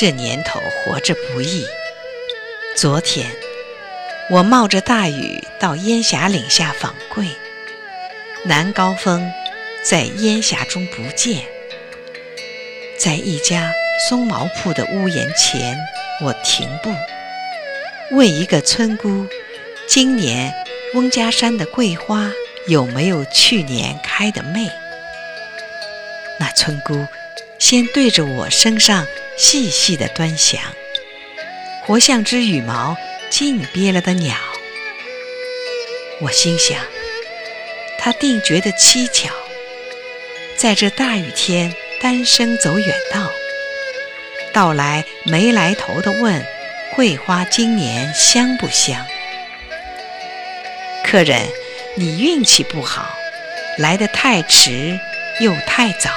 这年头活着不易。昨天，我冒着大雨到烟霞岭下访桂，南高峰在烟霞中不见。在一家松毛铺的屋檐前，我停步，问一个村姑：今年翁家山的桂花有没有去年开的媚？那村姑先对着我身上细细的端详。活像只羽毛尽憋了的鸟，我心想，他定觉得蹊跷，在这大雨天单身走远道，到来没来头的问桂花今年香不香？客人，你运气不好，来得太迟又太早。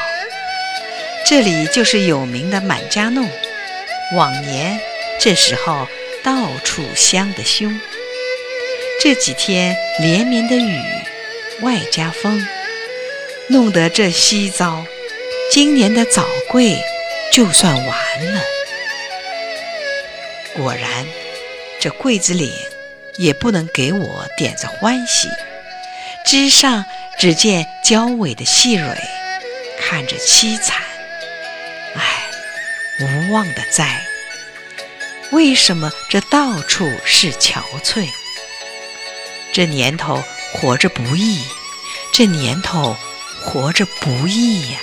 这里就是有名的满家弄，往年。这时候到处香得凶，这几天连绵的雨，外加风，弄得这稀糟。今年的早桂就算完了。果然，这桂子岭也不能给我点着欢喜。枝上只见娇萎的细蕊，看着凄惨。望的在！为什么这到处是憔悴？这年头活着不易，这年头活着不易呀！